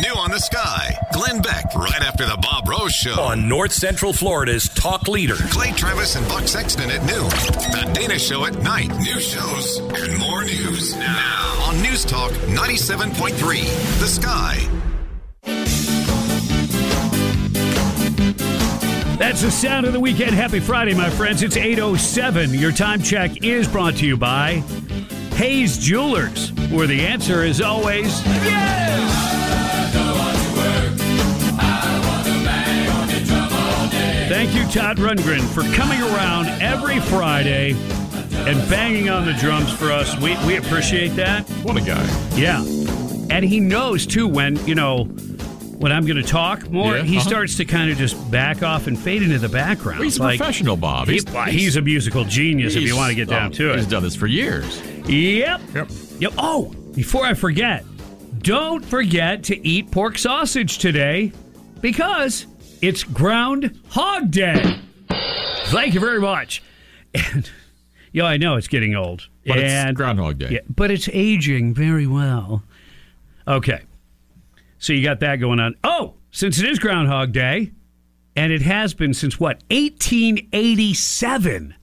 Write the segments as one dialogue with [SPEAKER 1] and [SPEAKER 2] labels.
[SPEAKER 1] New on the Sky. Glenn Beck, right after the Bob Rose Show.
[SPEAKER 2] On North Central Florida's talk leader.
[SPEAKER 1] Clay Travis and Buck Sexton at noon. The Dana Show at night. New shows and more news now on News Talk 97.3. The Sky.
[SPEAKER 3] That's the sound of the weekend. Happy Friday, my friends. It's 807. Your time check is brought to you by Hayes Jewelers, where the answer is always yes! Thank you, Todd Rundgren, for coming around every Friday and banging on the drums for us. We, we appreciate that.
[SPEAKER 4] What a guy.
[SPEAKER 3] Yeah. And he knows, too, when, you know, when I'm going to talk more,
[SPEAKER 4] Yeah,
[SPEAKER 3] he
[SPEAKER 4] uh-huh.
[SPEAKER 3] starts to kind of just back off and fade into the background.
[SPEAKER 4] He's a
[SPEAKER 3] Like,
[SPEAKER 4] professional, Bob.
[SPEAKER 3] he-
[SPEAKER 4] He's,
[SPEAKER 3] well, he's a musical genius if you want to get down
[SPEAKER 4] oh,
[SPEAKER 3] to it.
[SPEAKER 4] He's done this for years.
[SPEAKER 3] Yep.
[SPEAKER 4] Yep.
[SPEAKER 3] Yep. Oh, before I forget, don't forget to eat pork sausage today because it's Ground Hog Day. Thank you very much. And yeah, I know it's getting old.
[SPEAKER 4] But it's Groundhog Day.
[SPEAKER 3] Yeah, but it's aging very well. Okay. So you got that going on. Oh, since it is Groundhog Day, and it has been since what, 1887.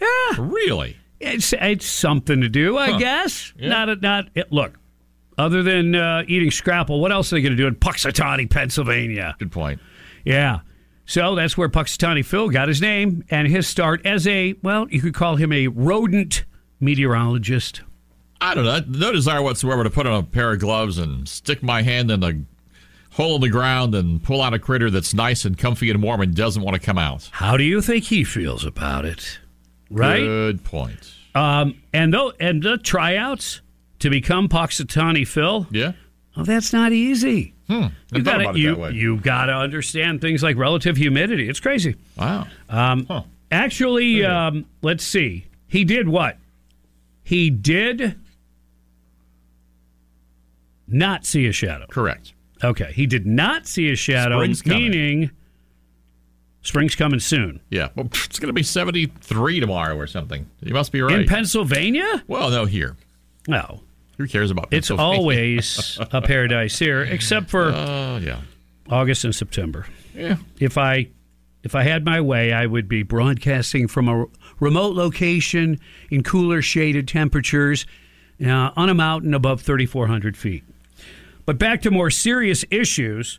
[SPEAKER 3] Yeah.
[SPEAKER 4] Really?
[SPEAKER 3] It's it's something to do, I
[SPEAKER 4] Huh.
[SPEAKER 3] guess.
[SPEAKER 4] Yeah.
[SPEAKER 3] Not a, not it, look. Other than uh, eating scrapple, what else are they going to do in Punxsutawney, Pennsylvania?
[SPEAKER 4] Good point.
[SPEAKER 3] Yeah. So that's where Punxsutawney Phil got his name and his start as a well, you could call him a rodent meteorologist.
[SPEAKER 4] I don't know. No desire whatsoever to put on a pair of gloves and stick my hand in the hole in the ground and pull out a critter that's nice and comfy and warm and doesn't want to come out.
[SPEAKER 3] How do you think he feels about it? Right.
[SPEAKER 4] Good point.
[SPEAKER 3] Um, and though and the tryouts to become Punxsutawney Phil,
[SPEAKER 4] Yeah.
[SPEAKER 3] well, that's not easy.
[SPEAKER 4] Hmm.
[SPEAKER 3] You
[SPEAKER 4] it
[SPEAKER 3] you, you gotta understand things like relative humidity. It's crazy.
[SPEAKER 4] Wow.
[SPEAKER 3] Um,
[SPEAKER 4] Huh.
[SPEAKER 3] Actually, um, let's see. He did what? He did not see a shadow.
[SPEAKER 4] Correct.
[SPEAKER 3] Okay. He did not see a shadow,
[SPEAKER 4] Spring's coming.
[SPEAKER 3] meaning spring's coming soon.
[SPEAKER 4] Yeah. Well, it's going to be 73 tomorrow or something. You must be right.
[SPEAKER 3] In Pennsylvania?
[SPEAKER 4] well, no, here.
[SPEAKER 3] No.
[SPEAKER 4] Who cares about
[SPEAKER 3] It's always a paradise here, except for
[SPEAKER 4] Oh, yeah.
[SPEAKER 3] August and September.
[SPEAKER 4] Yeah.
[SPEAKER 3] If I if I had my way, I would be broadcasting from a remote location in cooler shaded temperatures uh, on a mountain above 3,400 feet. But back to more serious issues,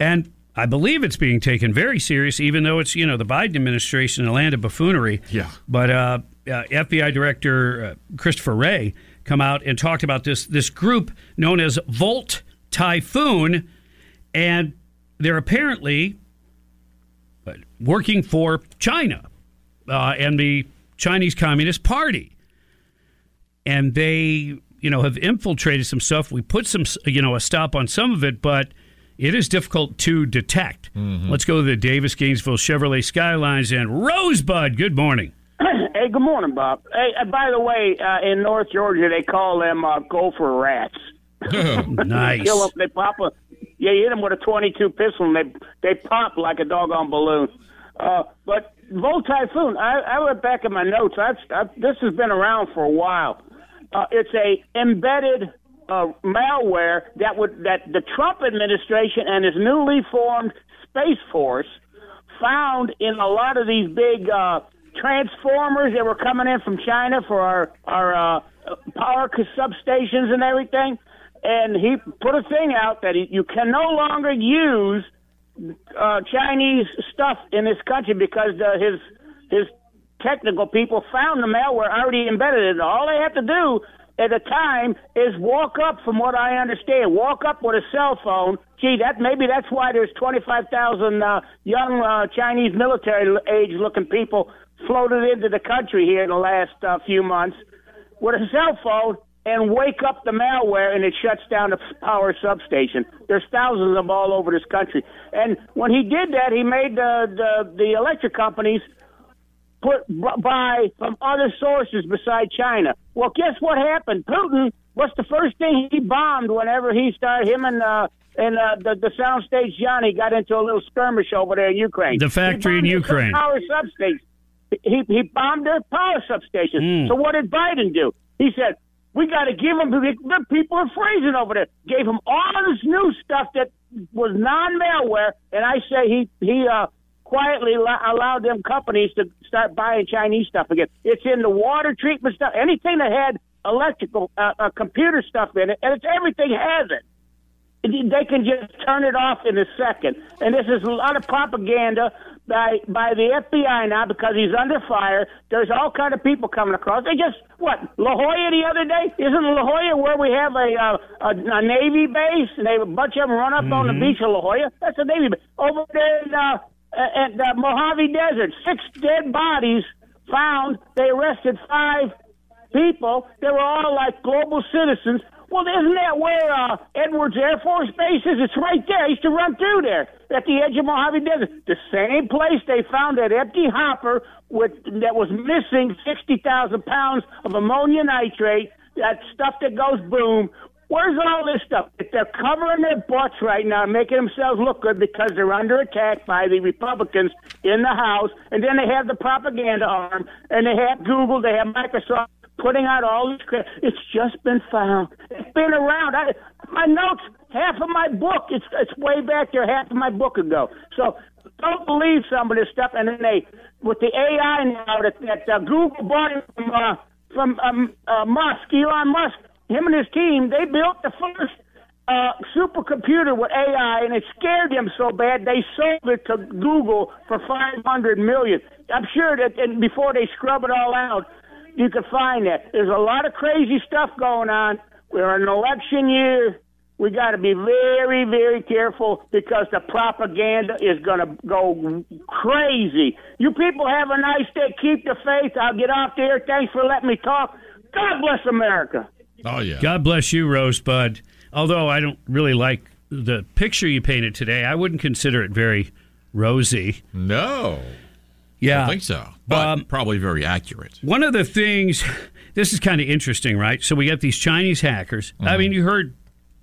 [SPEAKER 3] and I believe it's being taken very serious, even though it's you know the Biden administration in a land of buffoonery.
[SPEAKER 4] Yeah.
[SPEAKER 3] But uh, uh, FBI Director uh, Christopher Wray come out and talked about this this group known as Volt Typhoon, and they're apparently uh, working for China uh, and the Chinese Communist Party, and they you know have infiltrated some stuff. We put some you know a stop on some of it, but it is difficult to detect. Let's go to the Davis Gainesville Chevrolet Skylines and Rosebud. Good morning.
[SPEAKER 5] Hey, good morning, Bob. Hey, uh, by the way, uh, in North Georgia, they call them uh, gopher rats.
[SPEAKER 3] Nice.
[SPEAKER 5] Kill them. They pop a. Yeah, you hit them with a 22 pistol, and they they pop like a doggone balloon. Uh, but Volt Typhoon, I, I went back in my notes. I've, I've, this has been around for a while. Uh, it's a embedded uh, malware that would that the Trump administration and his newly formed space force found in a lot of these big uh, transformers that were coming in from China for our our uh, power substations and everything. And he put a thing out that he, you can no longer use uh, Chinese stuff in this country because uh, his his technical people found the malware already embedded in it. All they have to do at the time is walk up, from what I understand, walk up with a cell phone. Gee, that maybe that's why there's 25,000 uh, young uh, Chinese military age looking people floated into the country here in the last uh, few months with a cell phone and wake up the malware and it shuts down the power substation. There's thousands of them all over this country. And when he did that, he made the the, the electric companies put buy from other sources beside China. Well, guess what happened? Putin. What's the first thing he bombed whenever he started? Him and uh, and uh, the the soundstage Johnny got into a little skirmish over there in Ukraine.
[SPEAKER 3] The factory in Ukraine.
[SPEAKER 5] Power substation. He he bombed their power substation. Mm. So what did Biden do? He said, "We got to give them. The people are freezing over there." Gave him all this new stuff that was non malware, and I say he he uh, quietly allowed them companies to start buying Chinese stuff again. It's in the water treatment stuff, anything that had electrical, uh, uh, computer stuff in it, and it's everything has it. They can just turn it off in a second. And this is a lot of propaganda by by the FBI now because he's under fire. There's all kind of people coming across. They just what La Jolla the other day isn't La Jolla where we have a uh, a, a Navy base and they a bunch of them run up mm-hmm. on the mm-hmm. beach of La Jolla. That's a Navy base over there in uh, at the Mojave Desert. Six dead bodies found. They arrested five people. They were all like global citizens. Well, isn't that where uh, Edwards Air Force Base is? It's right there. I used to run through there at the edge of Mojave Desert. The same place they found that empty hopper with that was missing 60,000 pounds of ammonia nitrate, that stuff that goes boom. Where's all this stuff? If they're covering their butts right now, making themselves look good because they're under attack by the Republicans in the House, and then they have the propaganda arm, and they have Google, they have Microsoft putting out all this crap. It's just been found. It's been around. I, my notes, half of my book, it's it's way back there, half of my book ago. So don't believe some of this stuff. And then they, with the AI now that, that uh, Google bought it from uh, from um, uh, Musk, Elon Musk him and his team, they built the first uh, supercomputer with AI, and it scared them so bad they sold it to Google for five hundred million. I'm sure that and before they scrub it all out, you can find that. There's a lot of crazy stuff going on. We're in an election year. We got to be very, very careful because the propaganda is going to go crazy. You people have a nice day. Keep the faith. I'll get off there. Thanks for letting me talk. God bless America.
[SPEAKER 4] Oh yeah.
[SPEAKER 3] God bless you, Rosebud. Although I don't really like the picture you painted today, I wouldn't consider it very rosy.
[SPEAKER 4] No.
[SPEAKER 3] Yeah.
[SPEAKER 4] I think so. But um, probably very accurate.
[SPEAKER 3] One of the things this is kind of interesting, right? So we got these Chinese hackers. Mm-hmm. I mean, you heard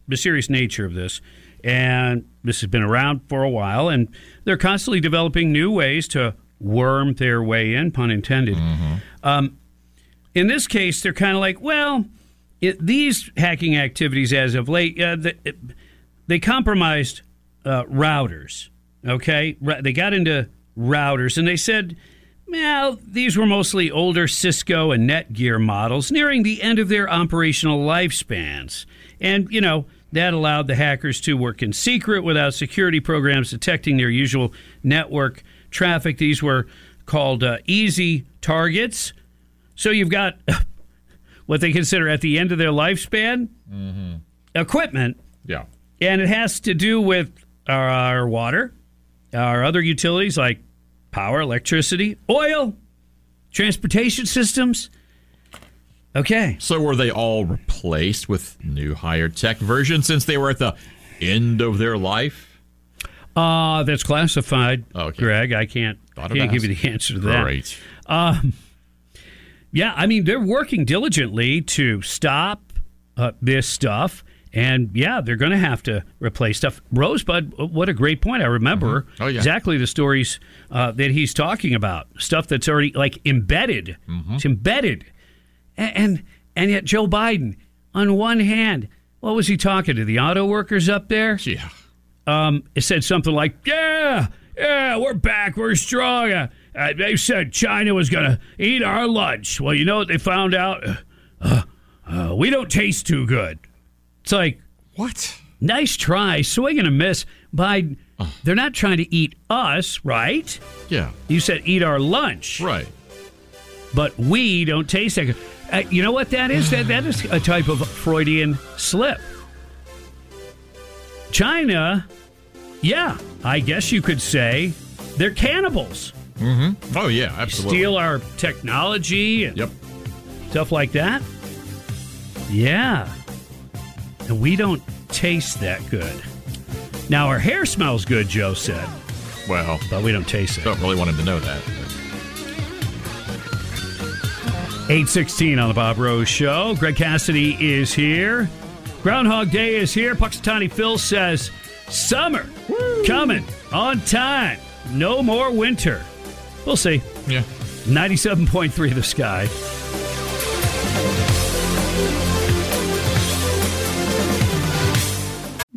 [SPEAKER 3] the serious nature of this. And this has been around for a while, and they're constantly developing new ways to worm their way in, pun intended. Mm-hmm. Um, in this case, they're kind of like, well, it, these hacking activities as of late, uh, the, it, they compromised uh, routers. Okay, they got into routers, and they said, well, these were mostly older Cisco and Netgear models nearing the end of their operational lifespans, and you know that allowed the hackers to work in secret without security programs detecting their usual network traffic. These were called uh, easy targets. So you've got what they consider at the end of their lifespan mm-hmm. equipment.
[SPEAKER 4] Yeah.
[SPEAKER 3] And it has to do with our, our water, our other utilities like power, electricity, oil, transportation systems. Okay.
[SPEAKER 4] So were they all replaced with new higher tech versions since they were at the end of their life?
[SPEAKER 3] Uh, that's classified, okay. Greg. I can't, can't give you the answer to that.
[SPEAKER 4] Great.
[SPEAKER 3] Um, yeah, I mean, they're working diligently to stop uh, this stuff. And yeah, they're going to have to replace stuff. Rosebud, what a great point. I remember mm-hmm. oh, yeah. exactly the stories uh, that he's talking about. Stuff that's already like embedded. Mm-hmm. It's embedded. And, and, and yet Joe Biden, on one hand, what was he talking to the auto workers up there?
[SPEAKER 4] Yeah.
[SPEAKER 3] Um, it said something like, "Yeah, yeah, we're back, we're strong." Uh, uh, they said China was going to eat our lunch. Well, you know what they found out? Uh, uh, we don't taste too good. It's like,
[SPEAKER 4] What?
[SPEAKER 3] nice try, swing and a miss. By they're not trying to eat us, right?
[SPEAKER 4] Yeah.
[SPEAKER 3] You said eat our lunch,
[SPEAKER 4] Right.
[SPEAKER 3] but we don't taste that. Uh, you know what that is? That that is a type of Freudian slip. China, yeah, I guess you could say they're cannibals. Mm-hmm.
[SPEAKER 4] Oh yeah, absolutely.
[SPEAKER 3] Steal our technology and
[SPEAKER 4] Yep.
[SPEAKER 3] stuff like that. Yeah. And we don't taste that good. Now, our hair smells good, Joe said,
[SPEAKER 4] Well,
[SPEAKER 3] but we don't taste it.
[SPEAKER 4] don't really want him to know that.
[SPEAKER 3] 816 on the Bob Rose Show. Greg Cassidy is here. Groundhog Day is here. Punxsutawney Phil says, Summer coming on time. No more winter. We'll see.
[SPEAKER 4] Yeah.
[SPEAKER 3] 97.3 the sky.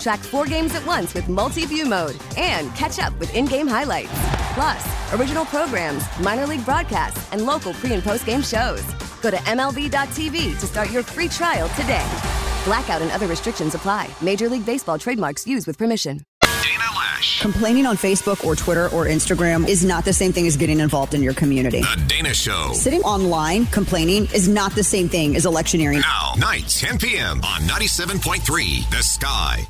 [SPEAKER 6] Track four games at once with multi view mode and catch up with in game highlights. Plus, original programs, minor league broadcasts, and local pre and post game shows. Go to MLB.tv to start your free trial today. Blackout and other restrictions apply. Major League Baseball trademarks used with permission.
[SPEAKER 1] Dana Loesch.
[SPEAKER 7] Complaining on Facebook or Twitter or Instagram is not the same thing as getting involved in your community.
[SPEAKER 1] The Dana Show.
[SPEAKER 7] Sitting online complaining is not the same thing as electioneering.
[SPEAKER 1] Now, night, 10 p.m. on 97.3 The Sky.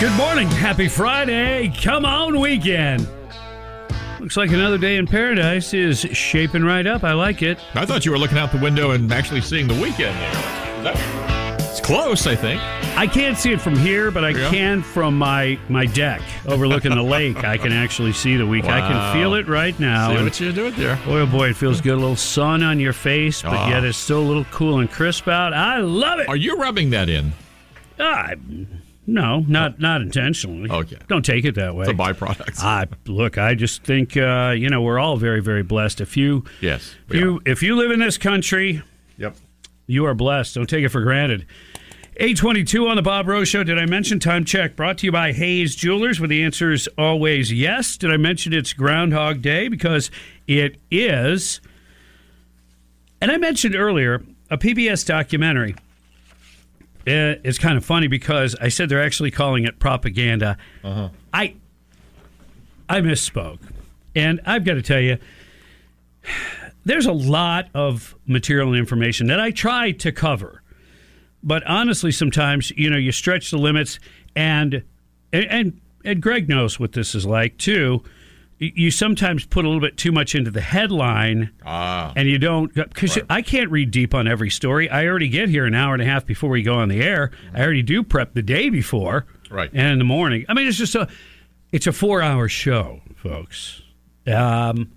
[SPEAKER 3] Good morning. Happy Friday. Come on, weekend. Looks like another day in paradise is shaping right up. I like it.
[SPEAKER 4] I thought you were looking out the window and actually seeing the weekend there. That- close, I think.
[SPEAKER 3] I can't see it from here, but I
[SPEAKER 4] Yeah.
[SPEAKER 3] can from my my deck overlooking the lake. I can actually see the week. I can feel it right now.
[SPEAKER 4] See what you're doing there.
[SPEAKER 3] boy, oh boy, it feels good. A little sun on your face, but
[SPEAKER 4] Ah.
[SPEAKER 3] yet it's still a little cool and crisp out. I love it.
[SPEAKER 4] Are you rubbing that in?
[SPEAKER 3] Ah, no, not not intentionally.
[SPEAKER 4] Okay.
[SPEAKER 3] Don't take it that way.
[SPEAKER 4] It's a byproduct.
[SPEAKER 3] I look. I just think uh, you know we're all very very blessed. If you
[SPEAKER 4] yes.
[SPEAKER 3] if you
[SPEAKER 4] are.
[SPEAKER 3] if you live in this country,
[SPEAKER 4] Yep.
[SPEAKER 3] you are blessed. Don't take it for granted. 822 on the Bob Rose Show. Did I mention time check? Brought to you by Hayes Jewelers, where the answer is always yes. Did I mention it's Groundhog Day? Because it is. And I mentioned earlier a PBS documentary. Uh, It's kind of funny because I said they're actually calling it propaganda. I I misspoke. And I've got to tell you, there's a lot of material and information that I try to cover. But honestly, sometimes, you know, you stretch the limits and and and, Greg knows what this is like too. You sometimes put a little bit too much into the headline
[SPEAKER 4] Ah.
[SPEAKER 3] and you don't because
[SPEAKER 4] Right.
[SPEAKER 3] I can't read deep on every story. I already get here an hour and a half before we go on the air. I already do prep the day before,
[SPEAKER 4] Right.
[SPEAKER 3] and in the morning. I mean, it's just a it's a four hour show, folks. Um,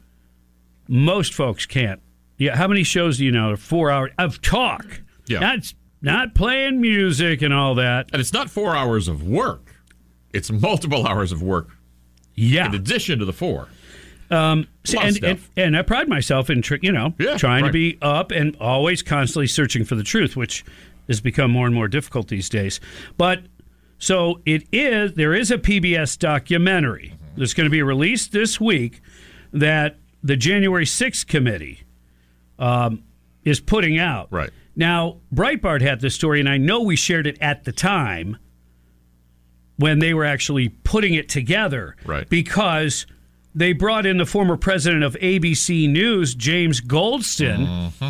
[SPEAKER 3] most folks can't. Yeah, how many shows do you know? Four hours of talk.
[SPEAKER 4] Yeah.
[SPEAKER 3] not not playing music and all that.
[SPEAKER 4] And it's not four hours of work. It's multiple hours of work
[SPEAKER 3] Yeah,
[SPEAKER 4] in addition to the four. Lot of
[SPEAKER 3] and, and and I pride myself in tr- you know
[SPEAKER 4] Yeah,
[SPEAKER 3] trying to be up and always constantly searching for the truth, which has become more and more difficult these days. But so it is. There is a PBS documentary that's going to be released this week that the January 6th committee um, is putting out.
[SPEAKER 4] Right.
[SPEAKER 3] Now, Breitbart had this story, and I know we shared it at the time when they were actually putting it together.
[SPEAKER 4] Right.
[SPEAKER 3] Because they brought in the former president of ABC News, James Goldston, mm-hmm.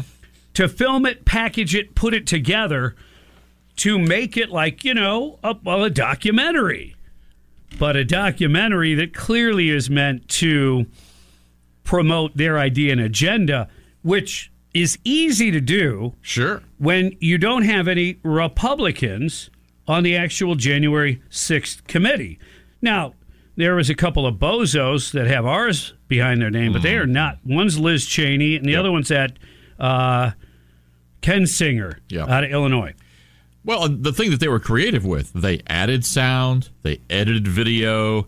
[SPEAKER 3] to film it, package it, put it together to make it like, you know, a, well, a documentary. But a documentary that clearly is meant to promote their idea and agenda, which is easy to do
[SPEAKER 4] Sure.
[SPEAKER 3] when you don't have any Republicans on the actual January 6th committee. Now, there was a couple of bozos that have ours behind their name, but they are not. One's Liz Cheney, and the other one's at uh, Kinzinger
[SPEAKER 4] Yeah.
[SPEAKER 3] out of Illinois.
[SPEAKER 4] Well, the thing that they were creative with, they added sound, they edited video.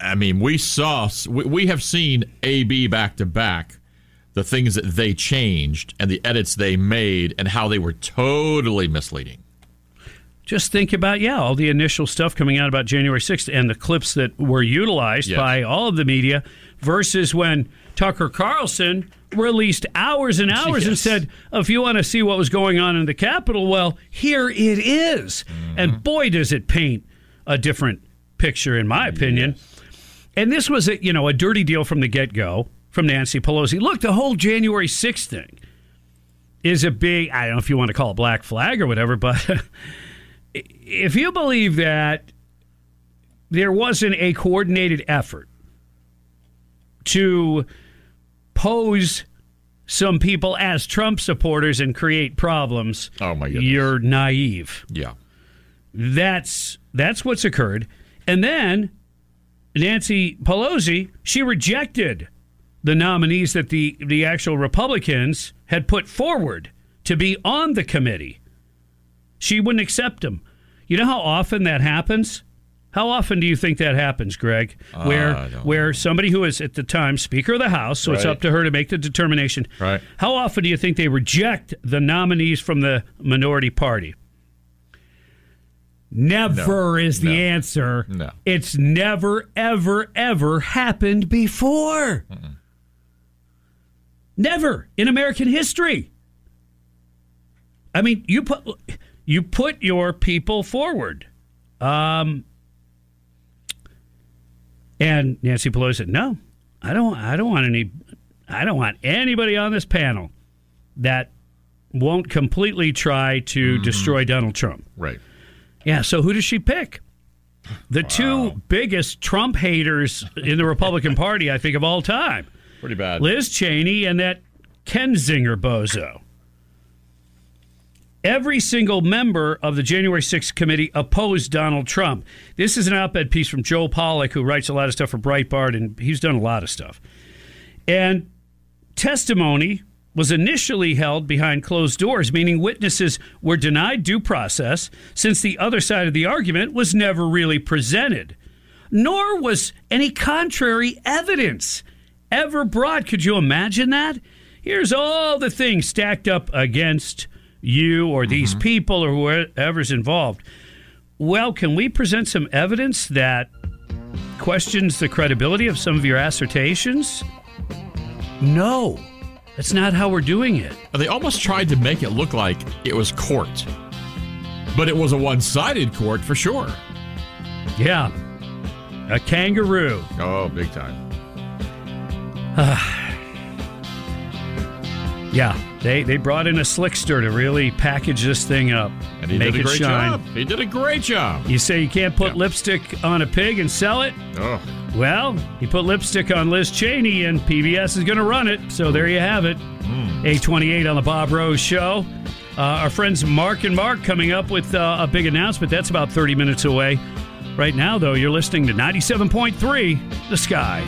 [SPEAKER 4] I mean, we saw, we, we have seen AB back to back, the things that they changed and the edits they made and how they were totally misleading.
[SPEAKER 3] Just think about, yeah, all the initial stuff coming out about January 6th and the clips that were utilized
[SPEAKER 4] Yes.
[SPEAKER 3] by all of the media versus when Tucker Carlson released hours and hours and said, if you want to see what was going on in the Capitol, well, here it is.
[SPEAKER 4] Mm-hmm.
[SPEAKER 3] And boy, does it paint a different picture, in my opinion. And this was, a, you know, a dirty deal from the get go from Nancy Pelosi. Look, the whole January 6th thing is a big, I don't know if you want to call it black flag or whatever, but if you believe that there wasn't a coordinated effort to pose some people as Trump supporters and create problems,
[SPEAKER 4] Oh, my goodness.
[SPEAKER 3] you're naive.
[SPEAKER 4] Yeah.
[SPEAKER 3] That's that's what's occurred. And then Nancy Pelosi, she rejected the nominees that the the actual Republicans had put forward to be on the committee. She wouldn't accept them. You know how often that happens? How often do you think that happens, Greg? Uh, where
[SPEAKER 4] I don't
[SPEAKER 3] where somebody who is at the time Speaker of the House, so it's up to her to make the determination.
[SPEAKER 4] Right.
[SPEAKER 3] How often do you think they reject the nominees from the minority party? Never
[SPEAKER 4] No.
[SPEAKER 3] is the
[SPEAKER 4] No.
[SPEAKER 3] answer.
[SPEAKER 4] No.
[SPEAKER 3] It's never, ever, ever happened before. Never in American history. I mean, you put you put your people forward. Um, and Nancy Pelosi said, "No, I don't. I don't want any. I don't want anybody on this panel that won't completely try to destroy Donald Trump."
[SPEAKER 4] Right.
[SPEAKER 3] Yeah. So who does she pick? The two biggest Trump haters in the Republican Party, I think, of all time:
[SPEAKER 4] Pretty bad.
[SPEAKER 3] Liz Cheney and that Kinzinger bozo. Every single member of the January 6th committee opposed Donald Trump. This is an op ed piece from Joel Pollak, who writes a lot of stuff for Breitbart, and he's done a lot of stuff. And testimony was initially held behind closed doors, meaning witnesses were denied due process since the other side of the argument was never really presented. Nor was any contrary evidence ever brought. Could you imagine that? Here's all the things stacked up against you or these mm-hmm. people or whoever's involved. Well, can we present some evidence that questions the credibility of some of your assertions? No. That's not how we're doing it.
[SPEAKER 4] They almost tried to make it look like it was court, but it was a one sided court for sure.
[SPEAKER 3] Yeah. A kangaroo.
[SPEAKER 4] Oh, big time.
[SPEAKER 3] Yeah. They they brought in a slickster to really package this thing up.
[SPEAKER 4] And he
[SPEAKER 3] make
[SPEAKER 4] did a
[SPEAKER 3] it
[SPEAKER 4] great
[SPEAKER 3] shine.
[SPEAKER 4] job. He did a great job.
[SPEAKER 3] You say you can't put
[SPEAKER 4] Yeah.
[SPEAKER 3] lipstick on a pig and sell it?
[SPEAKER 4] Oh,
[SPEAKER 3] Well, he put lipstick on Liz Cheney, and PBS is going to run it. So there you have it. A28 on the Bob Rose Show. Uh, our friends Mark and Mark coming up with uh, a big announcement. That's about 30 minutes away. Right now, though, you're listening to 97.3 The Sky.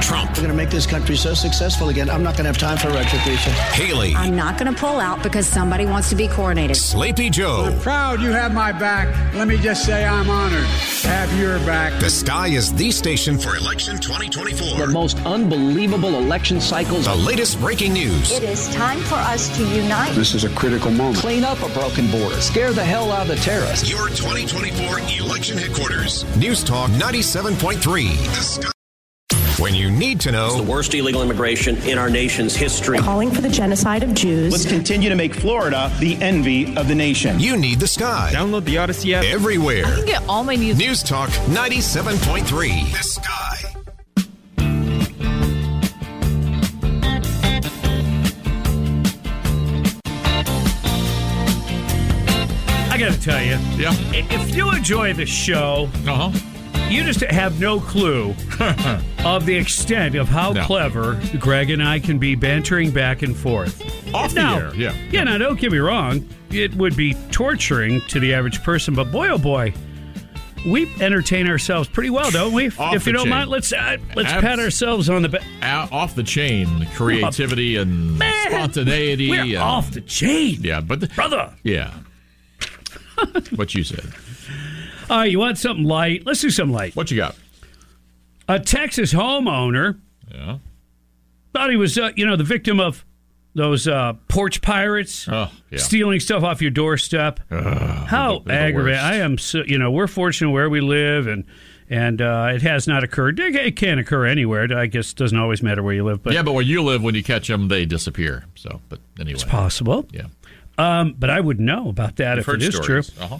[SPEAKER 1] Trump,
[SPEAKER 8] We're going to make this country so successful again. I'm not going to have time for retribution.
[SPEAKER 1] Haley,
[SPEAKER 9] I'm not going to pull out because somebody wants to be coronated.
[SPEAKER 1] Sleepy Joe.
[SPEAKER 10] Proud you have my back. Let me just say I'm honored to have your back.
[SPEAKER 1] The Sky is the station for election 2024.
[SPEAKER 8] The most unbelievable election cycles.
[SPEAKER 1] The latest breaking news.
[SPEAKER 9] It is time for us to unite.
[SPEAKER 10] This is a critical moment.
[SPEAKER 8] Clean up a broken border. Scare the hell out of the terrorists.
[SPEAKER 1] Your 2024 election headquarters. News Talk 97.3. The Sky when you need to know.
[SPEAKER 11] It's the worst illegal immigration in our nation's history.
[SPEAKER 9] Calling for the genocide of Jews.
[SPEAKER 12] Let's continue to make Florida the envy of the nation.
[SPEAKER 1] You need the sky.
[SPEAKER 12] Download the Odyssey app
[SPEAKER 1] everywhere.
[SPEAKER 9] I can get all my news.
[SPEAKER 1] News Talk 97.3. The sky.
[SPEAKER 3] I gotta tell you,
[SPEAKER 4] yeah.
[SPEAKER 3] If you enjoy the show,
[SPEAKER 4] uh huh
[SPEAKER 3] you just have no clue of the extent of how
[SPEAKER 4] No.
[SPEAKER 3] clever Greg and I can be bantering back and forth.
[SPEAKER 4] Off the air, yeah.
[SPEAKER 3] Yeah, now don't get me wrong. It would be torturing to the average person, but boy, oh boy, we entertain ourselves pretty well, don't we?
[SPEAKER 4] Off
[SPEAKER 3] if you don't
[SPEAKER 4] chain.
[SPEAKER 3] mind, let's uh, let's
[SPEAKER 4] Abs-
[SPEAKER 3] pat ourselves on the back.
[SPEAKER 4] Off the chain creativity and
[SPEAKER 3] Man,
[SPEAKER 4] spontaneity.
[SPEAKER 3] We're
[SPEAKER 4] and,
[SPEAKER 3] off the chain,
[SPEAKER 4] Yeah, but the,
[SPEAKER 3] brother.
[SPEAKER 4] yeah. what you said.
[SPEAKER 3] All right, you want something light? Let's do something light.
[SPEAKER 4] What you got?
[SPEAKER 3] A Texas homeowner
[SPEAKER 4] Yeah.
[SPEAKER 3] thought he was, uh, you know, the victim of those uh, porch pirates
[SPEAKER 4] Oh, yeah.
[SPEAKER 3] stealing stuff off your doorstep. How aggravating! I am so, you know, we're fortunate where we live, and and uh, it has not occurred. It, it can occur anywhere. I guess it doesn't always matter where you live, but
[SPEAKER 4] yeah, but where you live, when you catch them, they disappear. So, but anyway.
[SPEAKER 3] it's possible.
[SPEAKER 4] Yeah.
[SPEAKER 3] Um, but I would know about that
[SPEAKER 4] I've
[SPEAKER 3] if it is
[SPEAKER 4] stories.
[SPEAKER 3] true.
[SPEAKER 4] Uh-huh.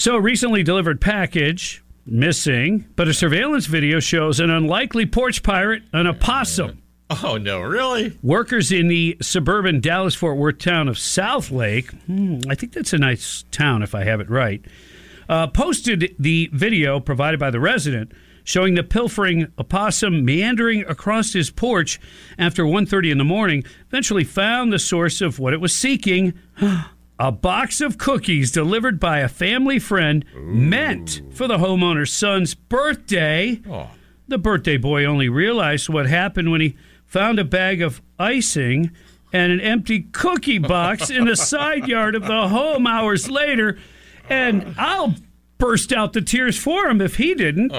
[SPEAKER 3] So, a recently delivered package missing, but a surveillance video shows an unlikely porch pirate, an opossum.
[SPEAKER 4] Oh, no, really?
[SPEAKER 3] Workers in the suburban Dallas Fort Worth town of Southlake, hmm, I think that's a nice town if I have it right, uh, posted the video provided by the resident showing the pilfering opossum meandering across his porch after 1.30 in the morning, eventually found the source of what it was seeking. A box of cookies delivered by a family friend meant for the homeowner's son's birthday.
[SPEAKER 4] Oh.
[SPEAKER 3] The birthday boy only realized what happened when he found a bag of icing and an empty cookie box in the side yard of the home hours later. And I'll burst out the tears for him if he didn't.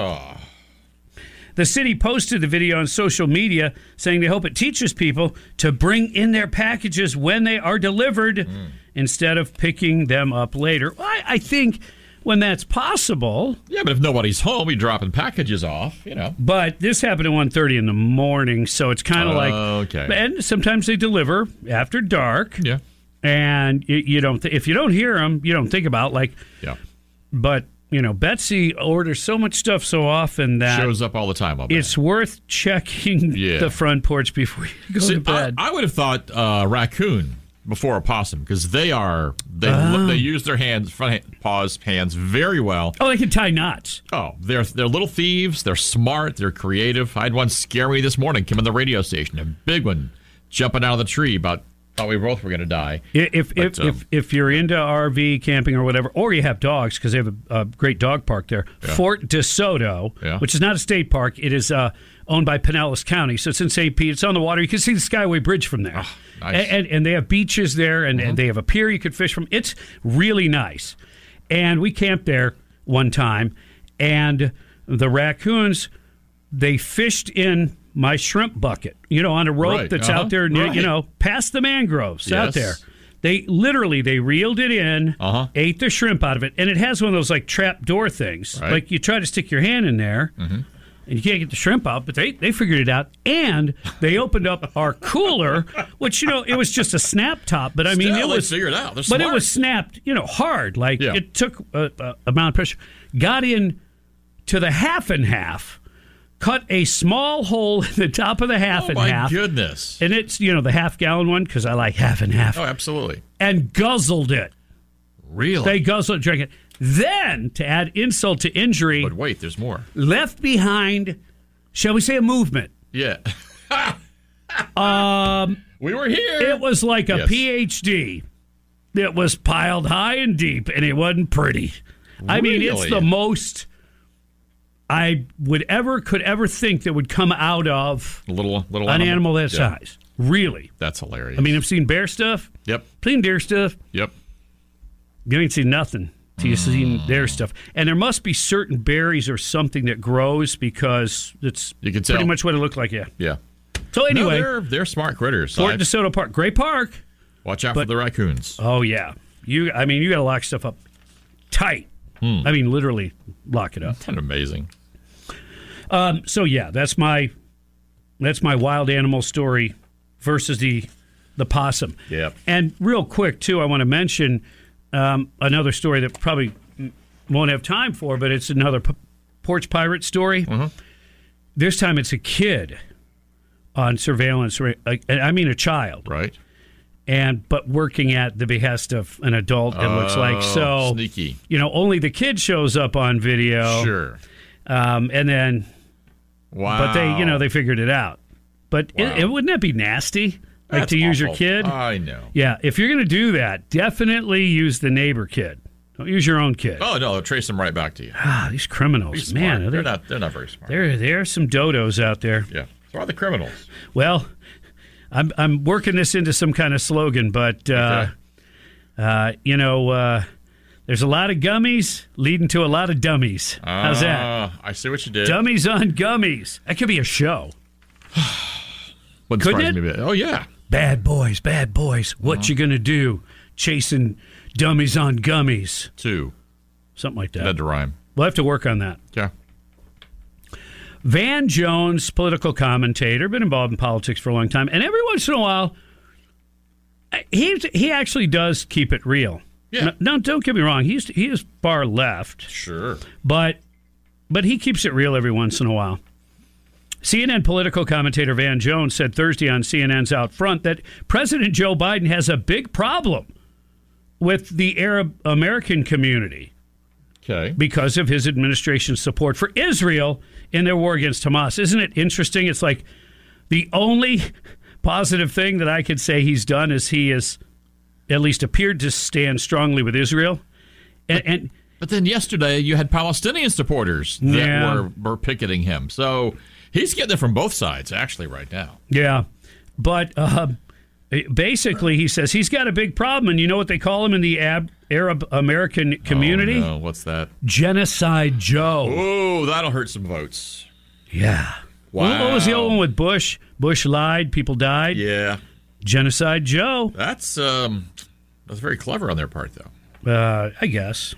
[SPEAKER 3] The city posted the video on social media saying they hope it teaches people to bring in their packages when they are delivered mm. instead of picking them up later. I, I think when that's possible,
[SPEAKER 4] Yeah, but if nobody's home, you're dropping packages off, you know.
[SPEAKER 3] but this happened at 1.30 in the morning, so it's kind of like
[SPEAKER 4] Okay.
[SPEAKER 3] and sometimes they deliver after dark.
[SPEAKER 4] Yeah.
[SPEAKER 3] And you, you don't th- if you don't hear them, you don't think about like
[SPEAKER 4] Yeah.
[SPEAKER 3] but you know, Betsy orders so much stuff so often that
[SPEAKER 4] Shows up all the time.
[SPEAKER 3] It's worth checking
[SPEAKER 4] Yeah.
[SPEAKER 3] the front porch before you go
[SPEAKER 4] See,
[SPEAKER 3] to bed.
[SPEAKER 4] I, I would have thought uh, raccoon before a possum because they are they
[SPEAKER 3] Ah.
[SPEAKER 4] they use their hands front hand, paws hands very well.
[SPEAKER 3] oh, they can tie knots.
[SPEAKER 4] Oh, they're they're little thieves. They're smart. They're creative. I had one scare me this morning. Came on the radio station, a big one, jumping out of the tree. About thought we both were going to die.
[SPEAKER 3] If
[SPEAKER 4] But,
[SPEAKER 3] if,
[SPEAKER 4] um,
[SPEAKER 3] if if you're into RV camping or whatever, or you have dogs because they have a, a great dog park there, Fort DeSoto,
[SPEAKER 4] Yeah.
[SPEAKER 3] which is not a state park, it is uh, owned by Pinellas County, so it's in St. Pete. It's on the water. You can see the Skyway Bridge from there,
[SPEAKER 4] Ah, nice. Mm-hmm.
[SPEAKER 3] and, and and they have beaches there, and, and they have a pier you could fish from. It's really nice, and we camped there one time, and the raccoons they fished in my shrimp bucket, you know, on a rope
[SPEAKER 4] Right,
[SPEAKER 3] that's
[SPEAKER 4] uh-huh,
[SPEAKER 3] out there, near, you know, past the mangroves out there. They literally they reeled it in,
[SPEAKER 4] Uh-huh.
[SPEAKER 3] ate the shrimp out of it, and it has one of those like trap door things.
[SPEAKER 4] Right. Mm-hmm.
[SPEAKER 3] Like you try to stick your hand in there, and you can't get the shrimp out, but they they figured it out, and they opened up our cooler, which you know it was just a snap top, but I mean
[SPEAKER 4] Still,
[SPEAKER 3] it was
[SPEAKER 4] figured out. They're
[SPEAKER 3] but it was snapped, you know, hard. Like
[SPEAKER 4] Yeah.
[SPEAKER 3] it took a, a amount of pressure, got in to the half and half. Cut a small hole in the top of the half and half
[SPEAKER 4] Oh
[SPEAKER 3] and
[SPEAKER 4] my
[SPEAKER 3] half,
[SPEAKER 4] goodness!
[SPEAKER 3] and it's you know the half gallon one because I like half and half
[SPEAKER 4] Oh, absolutely.
[SPEAKER 3] and guzzled it.
[SPEAKER 4] Really?
[SPEAKER 3] They guzzled it, drank it. Then, to add insult to injury,
[SPEAKER 4] but wait, there's more.
[SPEAKER 3] left behind, shall we say, a movement.
[SPEAKER 4] Yeah.
[SPEAKER 3] Um,
[SPEAKER 4] we were here.
[SPEAKER 3] it was like a
[SPEAKER 4] Yes.
[SPEAKER 3] PhD. It was piled high and deep, and it wasn't pretty. I mean, it's the most I would ever could ever think that would come out of a
[SPEAKER 4] little little
[SPEAKER 3] an animal that
[SPEAKER 4] Yeah.
[SPEAKER 3] size. Really.
[SPEAKER 4] That's hilarious.
[SPEAKER 3] I mean, I've seen bear stuff,
[SPEAKER 4] yep,
[SPEAKER 3] seen deer stuff,
[SPEAKER 4] yep.
[SPEAKER 3] You ain't seen nothing till you seen their stuff. And there must be certain berries or something that grows because it's
[SPEAKER 4] You can tell.
[SPEAKER 3] pretty much what it looked like. Yeah.
[SPEAKER 4] Yeah.
[SPEAKER 3] So
[SPEAKER 4] No,
[SPEAKER 3] anyway,
[SPEAKER 4] they're they're smart critters.
[SPEAKER 3] Fort DeSoto Park, great park.
[SPEAKER 4] watch out for the raccoons.
[SPEAKER 3] Oh yeah, you. I mean, you got to lock stuff up tight.
[SPEAKER 4] Hmm.
[SPEAKER 3] I mean, literally lock it up.
[SPEAKER 4] Kind of amazing.
[SPEAKER 3] Um, so yeah, that's my that's my wild animal story versus the the possum.
[SPEAKER 4] Yep.
[SPEAKER 3] And real quick too, I want to mention um, another story that probably won't have time for, but it's another p- porch pirate story.
[SPEAKER 4] Mm-hmm.
[SPEAKER 3] This time it's a kid on surveillance. I I mean, a child,
[SPEAKER 4] Right.
[SPEAKER 3] and but working at the behest of an adult. It looks like
[SPEAKER 4] Oh,
[SPEAKER 3] so
[SPEAKER 4] sneaky.
[SPEAKER 3] You know, only the kid shows up on video.
[SPEAKER 4] Sure.
[SPEAKER 3] Um, and then,
[SPEAKER 4] Wow.
[SPEAKER 3] but they, you know, they figured it out. But it, it wouldn't that be nasty? Like
[SPEAKER 4] That's
[SPEAKER 3] to use your kid?
[SPEAKER 4] I know.
[SPEAKER 3] Yeah, if you're going to do that, definitely use the neighbor kid. Don't use your own kid.
[SPEAKER 4] Oh no, they'll trace them right back to you.
[SPEAKER 3] Ah, these criminals, man, are
[SPEAKER 4] they're not. They're not very smart.
[SPEAKER 3] there, there are some dodos out there.
[SPEAKER 4] Yeah. So are the criminals.
[SPEAKER 3] Well, I'm I'm working this into some kind of slogan, but uh, uh, you know, uh, there's a lot of gummies leading to a lot of dummies. How's that?
[SPEAKER 4] Ah, I see what you did.
[SPEAKER 3] Dummies on gummies. That could be a show. Couldn't it?
[SPEAKER 4] me a bit. Oh yeah.
[SPEAKER 3] Bad boys, bad boys. What
[SPEAKER 4] Uh-huh.
[SPEAKER 3] you gonna do? Chasing dummies on gummies.
[SPEAKER 4] Two.
[SPEAKER 3] Something like that.
[SPEAKER 4] Had to rhyme.
[SPEAKER 3] We'll have to work on that.
[SPEAKER 4] Yeah.
[SPEAKER 3] Van Jones, political commentator, been involved in politics for a long time, and every once in a while, he he actually does keep it real.
[SPEAKER 4] Yeah.
[SPEAKER 3] No, no, don't get me wrong. He's he is far left,
[SPEAKER 4] Sure.
[SPEAKER 3] but but he keeps it real every once in a while. CNN political commentator Van Jones said Thursday on CNN's Out Front that President Joe Biden has a big problem with the Arab American community
[SPEAKER 4] Okay.
[SPEAKER 3] because of his administration's support for Israel in their war against Hamas. Isn't it interesting? It's like the only positive thing that I could say he's done is he has at least appeared to stand strongly with Israel. And, and
[SPEAKER 4] But then yesterday you had Palestinian supporters that
[SPEAKER 3] Yeah.
[SPEAKER 4] were, were picketing him. So he's getting it from both sides actually right now.
[SPEAKER 3] yeah, but uh, basically he says he's got a big problem, and you know what they call him in the Ab- Arab American community?
[SPEAKER 4] Oh, no. What's that?
[SPEAKER 3] Genocide Joe.
[SPEAKER 4] Oh, that'll hurt some votes.
[SPEAKER 3] Yeah. What- What was the old one with Bush? Bush lied, people died.
[SPEAKER 4] Yeah.
[SPEAKER 3] Genocide Joe.
[SPEAKER 4] That's um that's very clever on their part though.
[SPEAKER 3] Uh, I guess.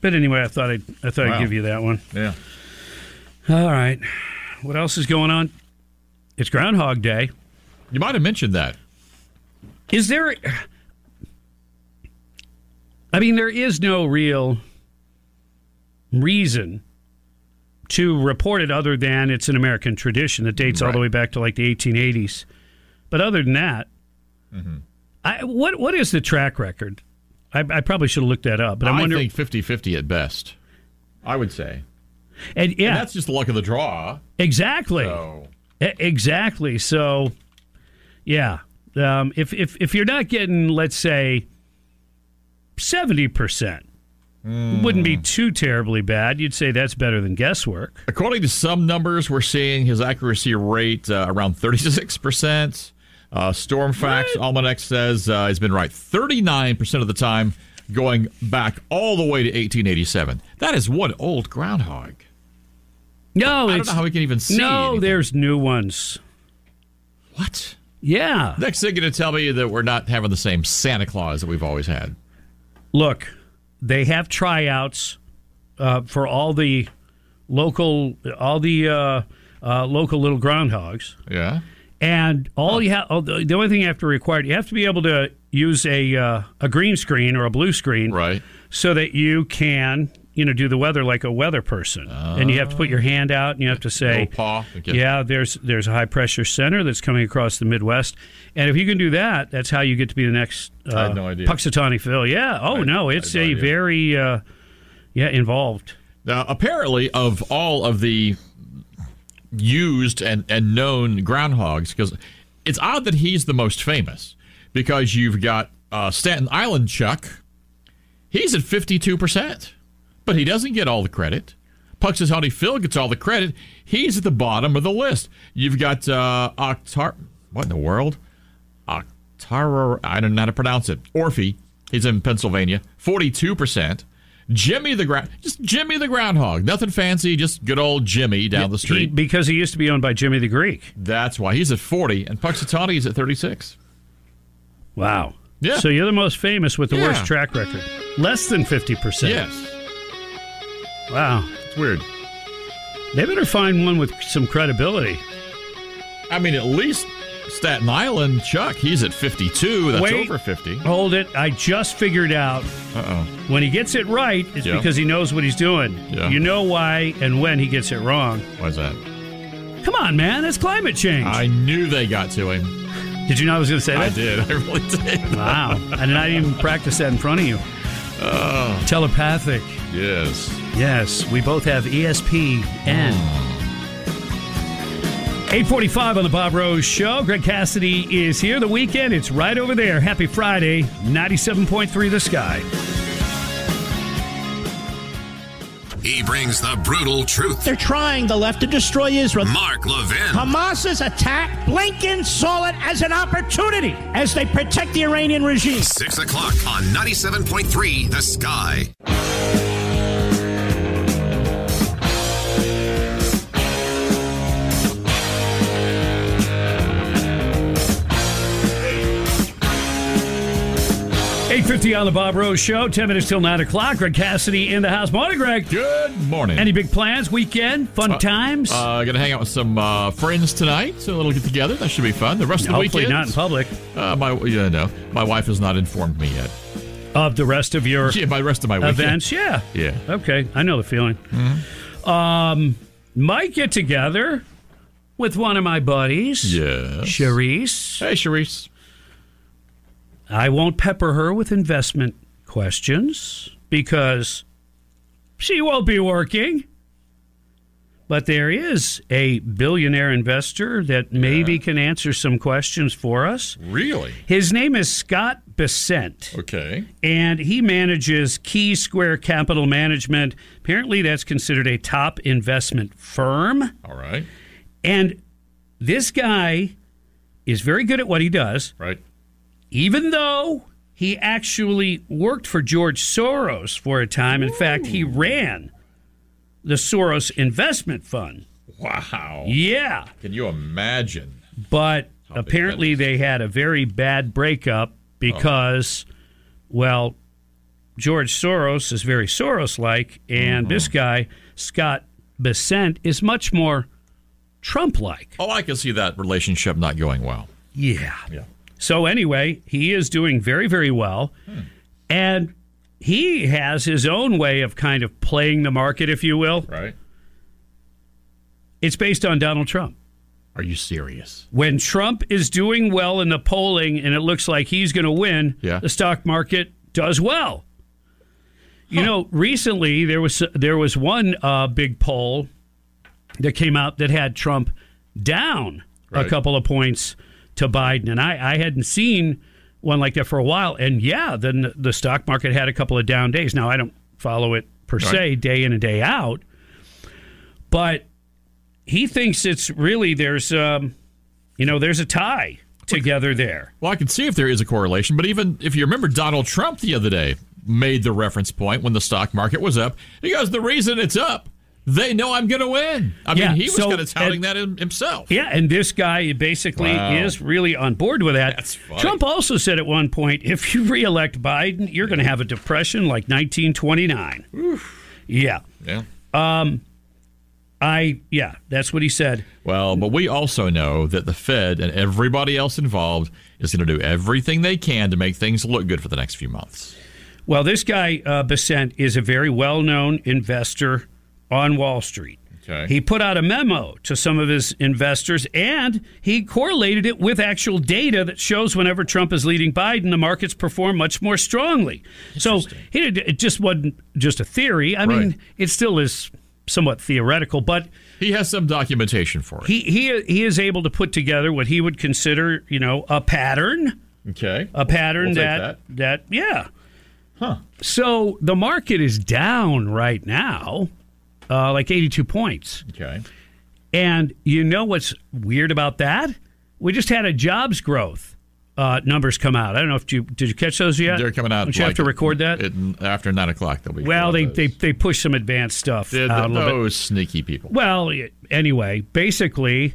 [SPEAKER 3] But anyway, I thought I'd, I thought I'd give you that one.
[SPEAKER 4] Yeah.
[SPEAKER 3] All right. What else is going on? It's Groundhog Day.
[SPEAKER 4] You might have mentioned that.
[SPEAKER 3] Is there? I mean, there is no real reason to report it other than it's an American tradition that dates all the way back to like the 1880s. But other than that,
[SPEAKER 4] Mm-hmm.
[SPEAKER 3] I, what what is the track record? I, I probably should have looked that up, but I'm
[SPEAKER 4] I
[SPEAKER 3] wondering.
[SPEAKER 4] think 50-50 at best. I would say.
[SPEAKER 3] and yeah,
[SPEAKER 4] And that's just the luck of the draw.
[SPEAKER 3] Exactly.
[SPEAKER 4] So
[SPEAKER 3] E- Exactly. So, yeah. Um, if if if you're not getting, let's say, seventy percent, wouldn't be too terribly bad. You'd say that's better than guesswork.
[SPEAKER 4] According to some numbers, we're seeing his accuracy rate uh, around 36%. Uh, Stormfax Almanac says uh, he's been right 39% of the time, going back all the way to 1887. That is one old groundhog.
[SPEAKER 3] No,
[SPEAKER 4] I don't know how we can even see.
[SPEAKER 3] no.
[SPEAKER 4] anything.
[SPEAKER 3] There's new ones.
[SPEAKER 4] What?
[SPEAKER 3] Yeah.
[SPEAKER 4] Next thing you're going to tell me that we're not having the same Santa Claus that we've always had.
[SPEAKER 3] Look, they have tryouts uh, for all the local, all the uh, uh, local little groundhogs.
[SPEAKER 4] Yeah.
[SPEAKER 3] And all you have, the only thing you have to require, you have to be able to use a uh, a green screen or a blue screen,
[SPEAKER 4] right?
[SPEAKER 3] So that you can, you know, do the weather like a weather person. and you have to put your hand out and you have to say,
[SPEAKER 4] paw. Okay.
[SPEAKER 3] "Yeah, there's there's a high pressure center that's coming across the Midwest." And if you can do that, that's how you get to be the next uh,
[SPEAKER 4] I had no idea.
[SPEAKER 3] Punxsutawney Phil. Yeah. Oh no, it's
[SPEAKER 4] I had
[SPEAKER 3] a
[SPEAKER 4] idea.
[SPEAKER 3] very uh, yeah involved.
[SPEAKER 4] Now, apparently, of all of the used and, and known groundhogs, because it's odd that he's the most famous, because you've got uh, Staten Island Chuck. He's at 52%, but he doesn't get all the credit. Punxsutawney Phil gets all the credit. He's at the bottom of the list. You've got uh, Octar. What in the world? Octar. I don't know how to pronounce it. Orphe. He's in Pennsylvania. 42%. Jimmy the ground, just Jimmy the groundhog, nothing fancy, just good old Jimmy down the
[SPEAKER 3] He-
[SPEAKER 4] street.
[SPEAKER 3] because he used to be owned by Jimmy the Greek.
[SPEAKER 4] That's why he's at forty, and Punxsutawney is at thirty-six.
[SPEAKER 3] Wow.
[SPEAKER 4] Yeah.
[SPEAKER 3] So you're the most famous with the
[SPEAKER 4] Yeah.
[SPEAKER 3] worst track record. Less than 50%.
[SPEAKER 4] Yes,
[SPEAKER 3] Wow.
[SPEAKER 4] it's weird.
[SPEAKER 3] They better find one with some credibility.
[SPEAKER 4] I mean, at least Staten Island Chuck, he's at fifty-two. That's
[SPEAKER 3] Wait.
[SPEAKER 4] over fifty.
[SPEAKER 3] Hold it. I just figured out
[SPEAKER 4] Uh oh.
[SPEAKER 3] when he gets it right, it's
[SPEAKER 4] Yeah.
[SPEAKER 3] because he knows what he's doing.
[SPEAKER 4] Yeah.
[SPEAKER 3] You know why and when he gets it wrong.
[SPEAKER 4] Why's that?
[SPEAKER 3] Come on, man. It's climate change.
[SPEAKER 4] I knew they got to him.
[SPEAKER 3] Did you know I was going to say that?
[SPEAKER 4] I did. I really did.
[SPEAKER 3] Wow. I did not even practice that in front of you.
[SPEAKER 4] Oh,
[SPEAKER 3] Telepathic.
[SPEAKER 4] yes.
[SPEAKER 3] Yes, we both have E ESPN. 845 on the Bob Rose Show. Greg Cassidy is here. The weekend, it's right over there. Happy Friday, 97.3 The Sky.
[SPEAKER 1] He brings the brutal truth.
[SPEAKER 8] They're trying the left to destroy Israel.
[SPEAKER 1] Mark Levin.
[SPEAKER 8] Hamas's attack, Blinken saw it as an opportunity as they protect the Iranian regime.
[SPEAKER 1] Six o'clock on 97.3 The Sky.
[SPEAKER 3] Eight fifty on the Bob Rose Show. Ten minutes till nine o'clock. Greg Cassidy in the house. Morning, Greg.
[SPEAKER 4] Good morning.
[SPEAKER 3] Any big plans? Weekend? Fun times?
[SPEAKER 4] Uh, gonna hang out with some uh, friends tonight, so a little get together. That should be fun. The rest of the
[SPEAKER 3] Hopefully
[SPEAKER 4] weekend,
[SPEAKER 3] not in public.
[SPEAKER 4] Uh, my, yeah, no, my wife has not informed me yet.
[SPEAKER 3] Of the rest of your
[SPEAKER 4] Yeah, by the rest of my weekend.
[SPEAKER 3] events? Yeah.
[SPEAKER 4] Yeah.
[SPEAKER 3] Okay, I know the feeling.
[SPEAKER 4] Mm-hmm.
[SPEAKER 3] Um, might get together with one of my buddies.
[SPEAKER 4] Yes.
[SPEAKER 3] Charisse.
[SPEAKER 4] Hey, Charisse.
[SPEAKER 3] I won't pepper her with investment questions because she won't be working. But there is a billionaire investor that maybe can answer some questions for us.
[SPEAKER 4] Really?
[SPEAKER 3] His name is Scott Bessent.
[SPEAKER 4] Okay.
[SPEAKER 3] And he manages Key Square Capital Management. Apparently, that's considered a top investment firm.
[SPEAKER 4] All right.
[SPEAKER 3] And this guy is very good at what he does,
[SPEAKER 4] Right.
[SPEAKER 3] Even though he actually worked for George Soros for a time. In fact, he ran the Soros Investment Fund.
[SPEAKER 4] Wow.
[SPEAKER 3] Yeah.
[SPEAKER 4] Can you imagine?
[SPEAKER 3] But
[SPEAKER 4] How
[SPEAKER 3] apparently, they had a very bad breakup because, uh-huh. well, George Soros is very Soros like, and this uh-huh. guy, Scott Bessent, is much more Trump like.
[SPEAKER 4] Oh, I can see that relationship not going well.
[SPEAKER 3] Yeah.
[SPEAKER 4] Yeah.
[SPEAKER 3] So, anyway, he is doing very, very well. And he has his own way of kind of playing the market, if you will.
[SPEAKER 4] Right.
[SPEAKER 3] It's based on Donald Trump.
[SPEAKER 4] Are you serious?
[SPEAKER 3] when Trump is doing well in the polling and it looks like he's going to win,
[SPEAKER 4] Yeah.
[SPEAKER 3] the stock market does well. You know, recently there was there was one uh, big poll that came out that had Trump down
[SPEAKER 4] Right.
[SPEAKER 3] a couple of points to Biden, and I, I hadn't seen one like that for a while. And yeah, then the stock market had a couple of down days. Now I don't follow it per se day in and day out, but he thinks it's really there's um, you know there's a tie together there.
[SPEAKER 4] Well, I can see if there is a correlation, but even if you remember Donald Trump the other day made the reference point when the stock market was up. He goes, "The reason it's up, they know I'm going to win." I
[SPEAKER 3] Yeah,
[SPEAKER 4] mean, he was
[SPEAKER 3] so-
[SPEAKER 4] kind of touting
[SPEAKER 3] and-
[SPEAKER 4] that himself.
[SPEAKER 3] Yeah, and this guy basically
[SPEAKER 4] Wow.
[SPEAKER 3] is really on board with that. Trump also said at one point, if you reelect Biden, you're going to have a depression like 1929. Oof. Yeah.
[SPEAKER 4] Yeah.
[SPEAKER 3] Um, I yeah, that's what he said.
[SPEAKER 4] Well, but we also know that the Fed and everybody else involved is going to do everything they can to make things look good for the next few months.
[SPEAKER 3] Well, this guy uh, Bessent is a very well-known investor on Wall Street.
[SPEAKER 4] Okay.
[SPEAKER 3] He put out a memo to some of his investors and he correlated it with actual data that shows whenever Trump is leading Biden, the markets perform much more strongly. So he did, it just wasn't just a theory. I mean, it still is somewhat theoretical, but
[SPEAKER 4] He has some documentation for it.
[SPEAKER 3] he, he he is able to put together what he would consider, you know, a pattern,
[SPEAKER 4] okay.
[SPEAKER 3] a pattern
[SPEAKER 4] We'll take
[SPEAKER 3] that, that yeah.
[SPEAKER 4] Huh.
[SPEAKER 3] So the market is down right now, uh, like 82 points.
[SPEAKER 4] Okay.
[SPEAKER 3] And you know what's weird about that? We just had a jobs growth uh, numbers come out. I don't know if you did you catch those yet.
[SPEAKER 4] They're coming out.
[SPEAKER 3] Don't you have to record that?
[SPEAKER 4] it- after nine o'clock. They'll be.
[SPEAKER 3] well, they,
[SPEAKER 4] those.
[SPEAKER 3] they they push some advanced stuff
[SPEAKER 4] They're
[SPEAKER 3] out a little bit.
[SPEAKER 4] those sneaky people.
[SPEAKER 3] Well, anyway, basically,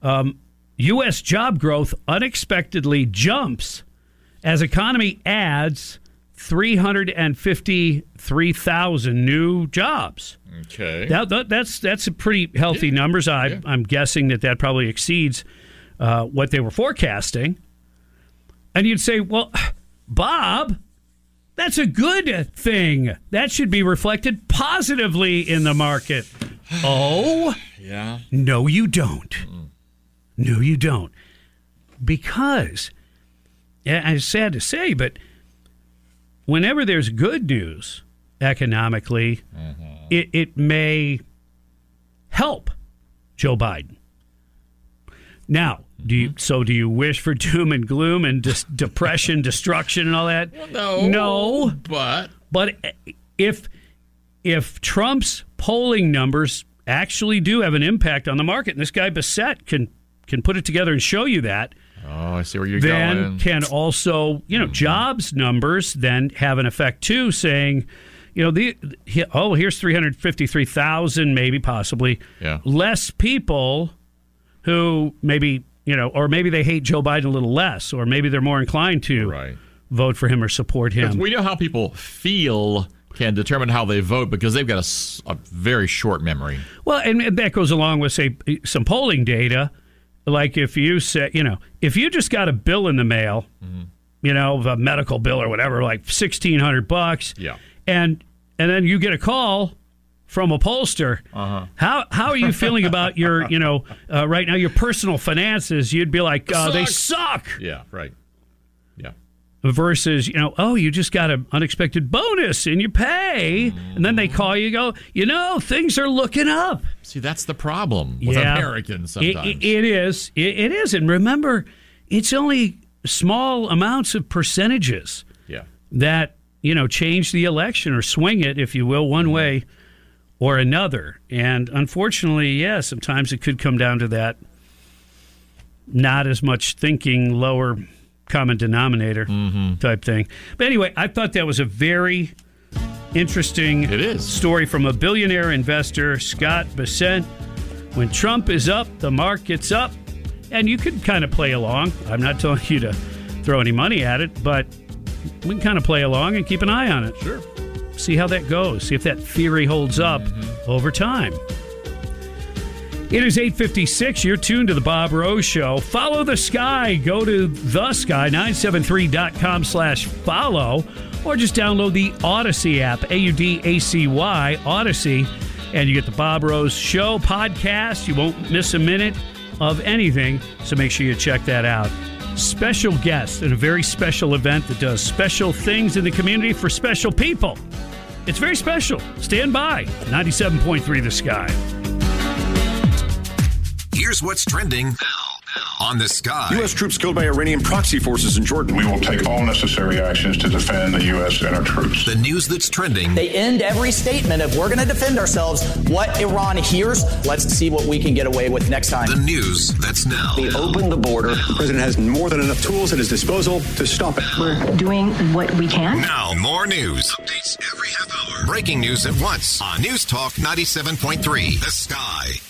[SPEAKER 3] um, U.S. job growth unexpectedly jumps as economy adds 353,000 new jobs.
[SPEAKER 4] Okay.
[SPEAKER 3] That, that, that's that's a pretty healthy numbers. I, I'm guessing that that probably exceeds uh, what they were forecasting. And you'd say, well, Bob, that's a good thing. That should be reflected positively in the market. Oh,
[SPEAKER 4] yeah.
[SPEAKER 3] no, you don't. No, you don't. because, and it's sad to say, but whenever there's good news economically, mm-hmm. it, it may help Joe Biden. Now, do you, mm-hmm. so do you wish for doom and gloom and dis- depression, destruction, and all that?
[SPEAKER 4] no,
[SPEAKER 3] no.
[SPEAKER 4] but
[SPEAKER 3] But if if Trump's polling numbers actually do have an impact on the market, and this guy Bessent can can put it together and show you that,
[SPEAKER 4] oh, I see where you're
[SPEAKER 3] then
[SPEAKER 4] going.
[SPEAKER 3] can also you know mm-hmm. jobs numbers then have an effect too, saying. You know the he- oh here's three hundred fifty three thousand maybe possibly
[SPEAKER 4] Yeah.
[SPEAKER 3] less people who maybe you know or maybe they hate Joe Biden a little less or maybe they're more inclined to
[SPEAKER 4] Right.
[SPEAKER 3] vote for him or support him.
[SPEAKER 4] we know how people feel can determine how they vote because they've got a very short memory.
[SPEAKER 3] Well, and that goes along with say some polling data. Like if you say, you know, if you just got a bill in the mail,
[SPEAKER 4] Mm-hmm.
[SPEAKER 3] you know, a medical bill or whatever, like sixteen hundred bucks,
[SPEAKER 4] Yeah.
[SPEAKER 3] And and then you get a call from a pollster.
[SPEAKER 4] Uh-huh.
[SPEAKER 3] How how are you feeling about your, you know, uh, right now your personal finances? You'd be like, uh, they
[SPEAKER 4] Suck.
[SPEAKER 3] suck.
[SPEAKER 4] Yeah, right. Yeah.
[SPEAKER 3] Versus, you know, oh, you just got an unexpected bonus in your pay, and then they call you, go, you know, things are looking up.
[SPEAKER 4] See, that's the problem with
[SPEAKER 3] Yeah.
[SPEAKER 4] Americans
[SPEAKER 3] It-
[SPEAKER 4] sometimes.
[SPEAKER 3] it- it is. It, it is. And remember, it's only small amounts of percentages
[SPEAKER 4] yeah.
[SPEAKER 3] that, you know, change the election or swing it, if you will, one mm-hmm. way or another. And unfortunately, yeah, sometimes it could come down to that not as much thinking, lower common denominator mm-hmm. type thing. But anyway, I thought that was a very interesting
[SPEAKER 4] It is.
[SPEAKER 3] story from a billionaire investor, Scott Bessent. When Trump is up, the market's up. And you could kind of play along. I'm not telling you to throw any money at it, but we can kind of play along and keep an eye on it.
[SPEAKER 4] Sure.
[SPEAKER 3] See how that goes. See if that theory holds up mm-hmm. over time. It is 856. You're tuned to the Bob Rose Show. Follow the sky. Go to the sky973.com slash follow or just download the Audacy app, A-U-D-A-C-Y, Audacy, and you get the Bob Rose Show podcast. You won't miss a minute of anything, so make sure you check that out. Special guest and a very special event that does special things in the community for special people. It's very special. Stand by. 97.3 The Sky.
[SPEAKER 1] Here's what's trending on the sky.
[SPEAKER 13] U.S. troops killed by Iranian proxy forces in Jordan.
[SPEAKER 14] We will take all necessary actions to defend the U.S. and our troops.
[SPEAKER 1] The news that's trending
[SPEAKER 15] They end every statement of we're going to defend ourselves. What Iran hears, let's see what we can get away with next time.
[SPEAKER 1] The news that's now.
[SPEAKER 12] They open the border. The president has more than enough tools at his disposal to stop it.
[SPEAKER 9] We're doing what we can.
[SPEAKER 1] Now, more news. Updates every half hour. Breaking news at once on News Talk 97.3. The Sky.